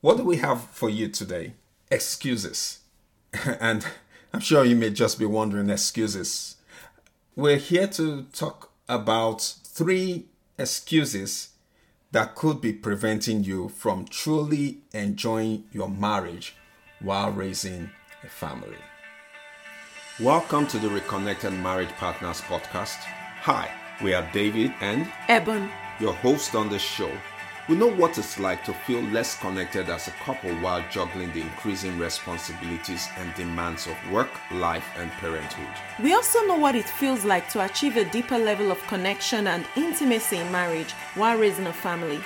what do we have for you today? Excuses. and I'm sure you may just be wondering excuses. We're here to talk about three excuses that could be preventing you from truly enjoying your marriage while raising a family. Welcome to the Reconnected Marriage Partners podcast. Hi, we are David and Eben, your host on the show. We know what it's like to feel less connected as a couple while juggling the increasing responsibilities and demands of work, life, and parenthood. We also know what it feels like to achieve a deeper level of connection and intimacy in marriage while raising a family.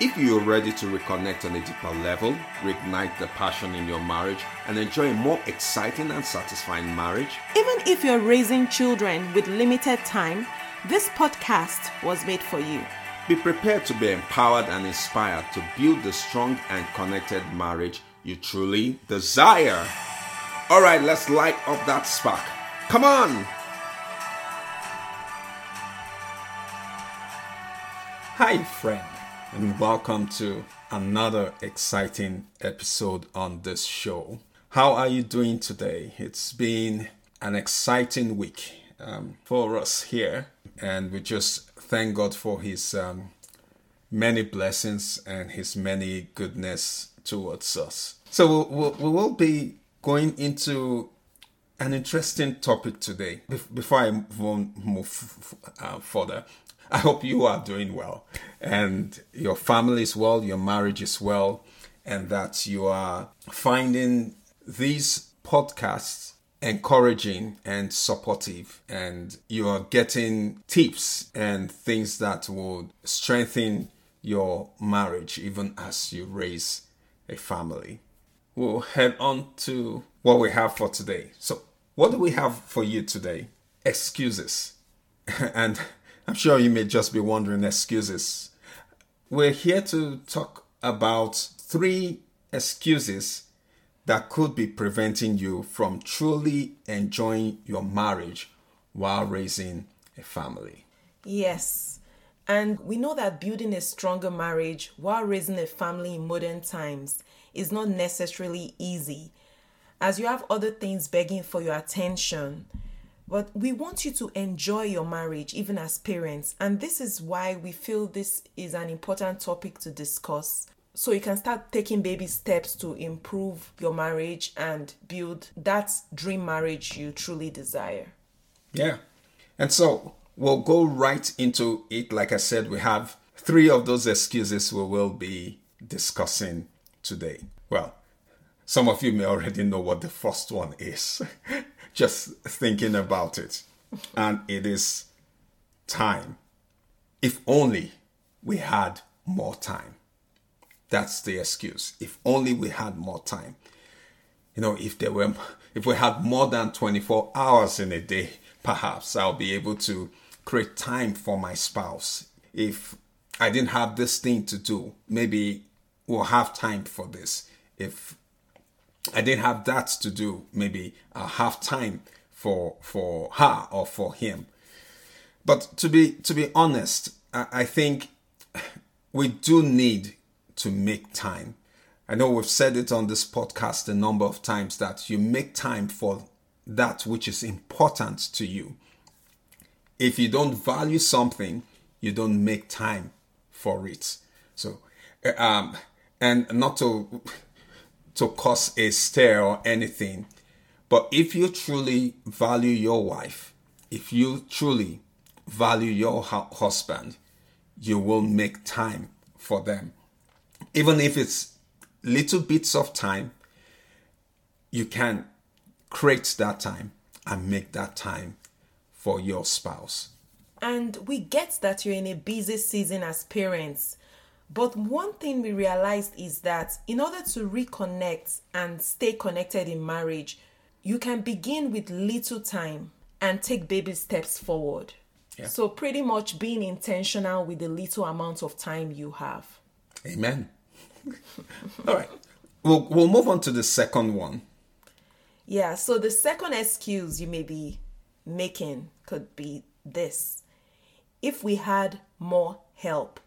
If you're ready to reconnect on a deeper level, reignite the passion in your marriage, and enjoy a more exciting and satisfying marriage, even if you're raising children with limited time, this podcast was made for you. Be prepared to be empowered and inspired to build the strong and connected marriage you truly desire. All right, let's light up that spark. Come on! Hi, friend, and welcome to another exciting episode on this show. How are you doing today? It's been an exciting week um, for us here, and we just thank God for His um, many blessings and His many goodness towards us. So we'll, we will be going into an interesting topic today. Before I move uh, further, I hope you are doing well and your family is well, your marriage is well, and that you are finding these podcasts encouraging and supportive and you are getting tips and things that would strengthen your marriage even as you raise a family. We'll head on to what we have for today. So, what do we have for you today? Excuses. and I'm sure you may just be wondering excuses. We're here to talk about three excuses that could be preventing you from truly enjoying your marriage while raising a family. Yes. And we know that building a stronger marriage while raising a family in modern times is not necessarily easy, as you have other things begging for your attention. But we want you to enjoy your marriage even as parents, and this is why we feel this is an important topic to discuss so you can start taking baby steps to improve your marriage and build that dream marriage you truly desire. Yeah. And so we'll go right into it. Like I said, we have three of those excuses we will be discussing today. Well, some of you may already know what the first one is, just thinking about it. And it is time. If only we had more time. That's the excuse. If only we had more time. You know, if there were if we had more than 24 hours in a day, perhaps I'll be able to create time for my spouse. If I didn't have this thing to do, maybe we'll have time for this. If I didn't have that to do, maybe I'll have time for for her or for him. But to be to be honest, I, I think we do need to make time. I know we've said it on this podcast a number of times that you make time for that which is important to you. If you don't value something, you don't make time for it. So, um, and not to to cause a stir or anything, but if you truly value your wife, if you truly value your husband, you will make time for them even if it's little bits of time, you can create that time and make that time for your spouse. And we get that you're in a busy season as parents. But one thing we realized is that in order to reconnect and stay connected in marriage, you can begin with little time and take baby steps forward. Yeah. So, pretty much being intentional with the little amount of time you have. Amen. All right. We'll, we'll move on to the second one. Yeah. So the second excuse you may be making could be this if we had more help,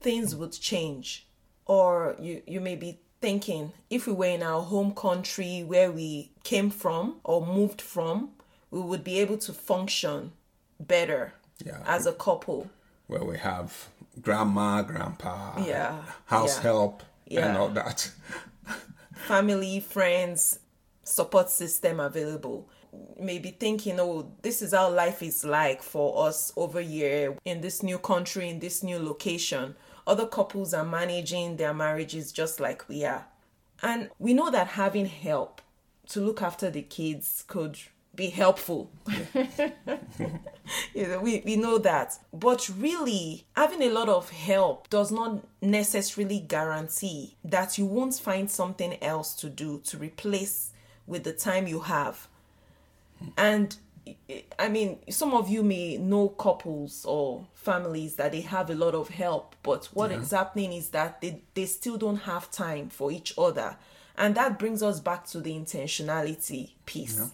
things would change. Or you, you may be thinking if we were in our home country where we came from or moved from, we would be able to function better Yeah. as a couple. Where we have grandma, grandpa, Yeah, house yeah. help, and Yeah. all that. family, friends, support system available. Maybe thinking, oh, this is how life is like for us over here in this new country, in this new location. Other couples are managing their marriages just like we are. And we know that having help to look after the kids could be helpful. you know, we, we know that. But really, having a lot of help does not necessarily guarantee that you won't find something else to do to replace with the time you have. And I mean, some of you may know couples or families that they have a lot of help, but what is happening is that they, they still don't have time for each other. And that brings us back to the intentionality piece,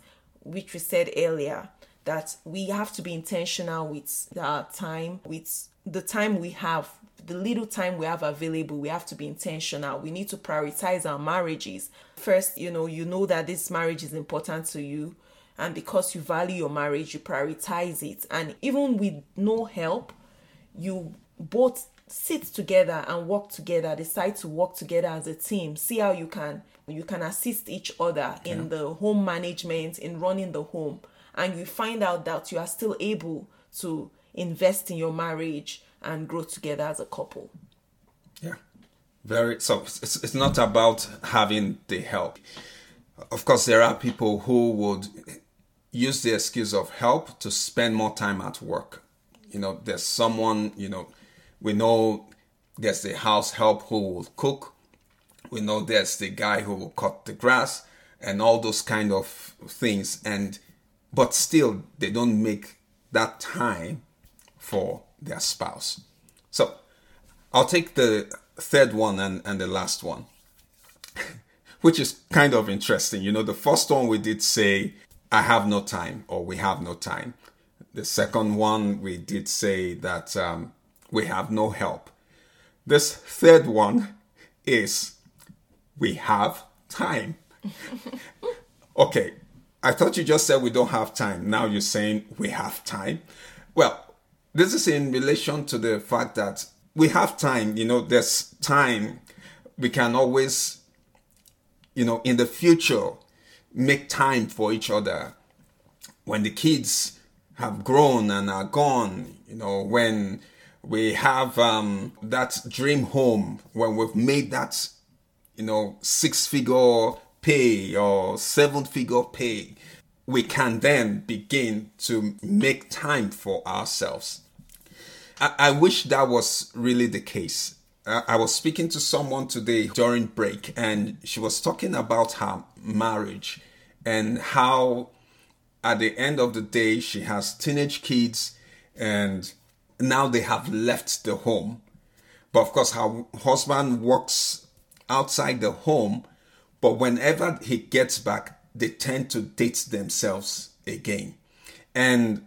which we said earlier that we have to be intentional with our time, with the time we have, the little time we have available. We have to be intentional. We need to prioritize our marriages. First, you know, you know that this marriage is important to you and because you value your marriage you prioritize it and even with no help you both sit together and work together decide to work together as a team see how you can you can assist each other in the home management in running the home and you find out that you are still able to invest in your marriage and grow together as a couple Yeah. Very so it's, it's not about having the help. Of course there are people who would use the excuse of help to spend more time at work. You know, there's someone, you know, we know there's the house help who will cook. We know there's the guy who will cut the grass and all those kind of things and but still they don't make that time for their spouse. So I'll take the third one and, and the last one, which is kind of interesting. You know, the first one we did say, I have no time or we have no time. The second one we did say that um, we have no help. This third one is we have time. okay, I thought you just said we don't have time. Now you're saying we have time. Well, this is in relation to the fact that we have time. You know, there's time. We can always, you know, in the future, make time for each other. When the kids have grown and are gone, you know, when we have um, that dream home, when we've made that, you know, six figure pay or seven figure pay, we can then begin to make time for ourselves. I, I wish that was really the case. I, I was speaking to someone today during break, and she was talking about her marriage and how at the end of the day she has teenage kids and now they have left the home. But of course, her husband works outside the home, but whenever he gets back, they tend to date themselves again. And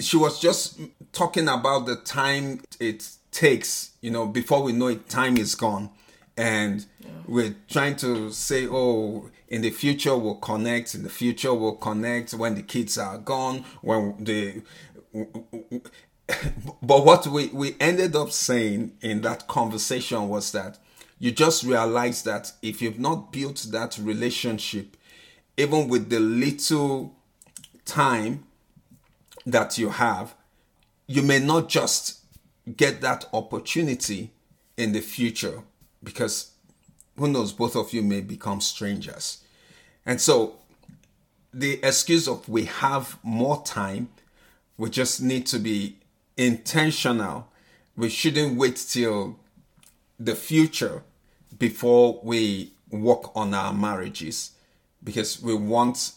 she was just talking about the time it takes, you know, before we know it, time is gone. And we're trying to say, oh, in the future we'll connect, in the future we'll connect when the kids are gone, when the but what we, we ended up saying in that conversation was that you just realize that if you've not built that relationship, even with the little time that you have, you may not just get that opportunity in the future because who knows, both of you may become strangers. And so the excuse of we have more time, we just need to be intentional. We shouldn't wait till the future before we work on our marriages because we want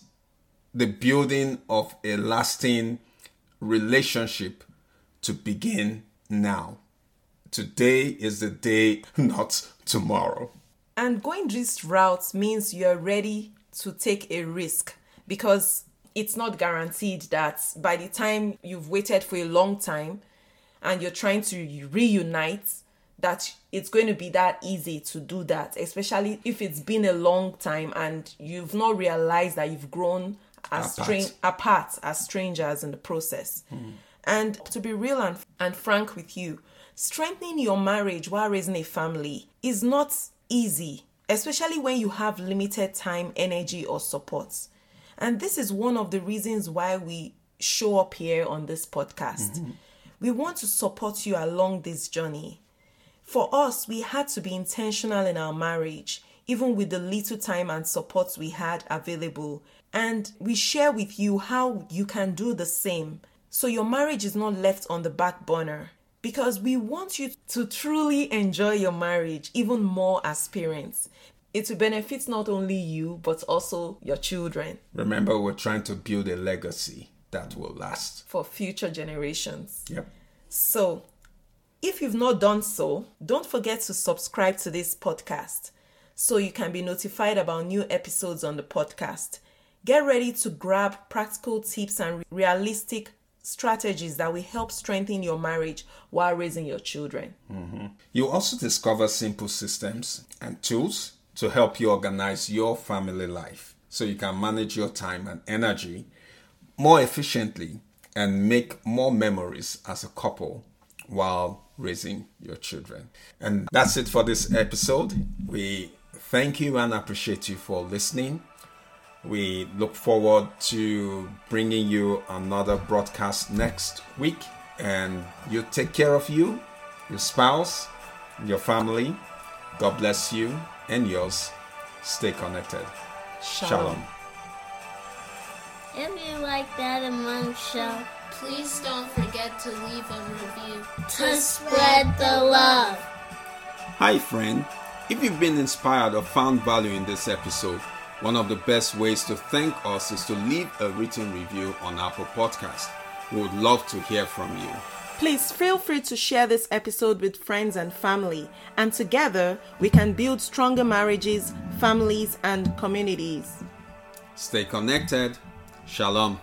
the building of a lasting relationship to begin now. Today is the day, not tomorrow. And going this route means you're ready to take a risk because it's not guaranteed that by the time you've waited for a long time and you're trying to reunite, that it's going to be that easy to do that, especially if it's been a long time and you've not realized that you've grown as Apart. strange apart as strangers in the process. Hmm. And to be real and, and frank with you, strengthening your marriage while raising a family is not easy, especially when you have limited time, energy, or support. And this is one of the reasons why we show up here on this podcast. Mm-hmm. We want to support you along this journey. For us, we had to be intentional in our marriage, even with the little time and support we had available. And we share with you how you can do the same so your marriage is not left on the back burner. Because we want you to truly enjoy your marriage even more as parents. It will benefit not only you, but also your children Remember, we're trying to build a legacy that will last. for future generations. Yep. So, if you've not done so, don't forget to subscribe to this podcast so you can be notified about new episodes on the podcast. Get ready to grab practical tips and realistic strategies that will help strengthen your marriage while raising your children. Mm-hmm. You'll also discover simple systems and tools to help you organize your family life so you can manage your time and energy more efficiently and make more memories as a couple while raising your children. And that's it for this episode. We thank you and appreciate you for listening. We look forward to bringing you another broadcast next week. And you take care of you, your spouse, your family. God bless you and yours. Stay connected. Shalom. If you like that among show, Please don't forget to leave a review. to spread the love. Hi, friend. If you've been inspired or found value in this episode, one of the best ways to thank us is to leave a written review on Apple Podcast. We would love to hear from you. Please feel free to share this episode with friends and family, and together we can build stronger marriages, families, and communities. Stay connected. Shalom.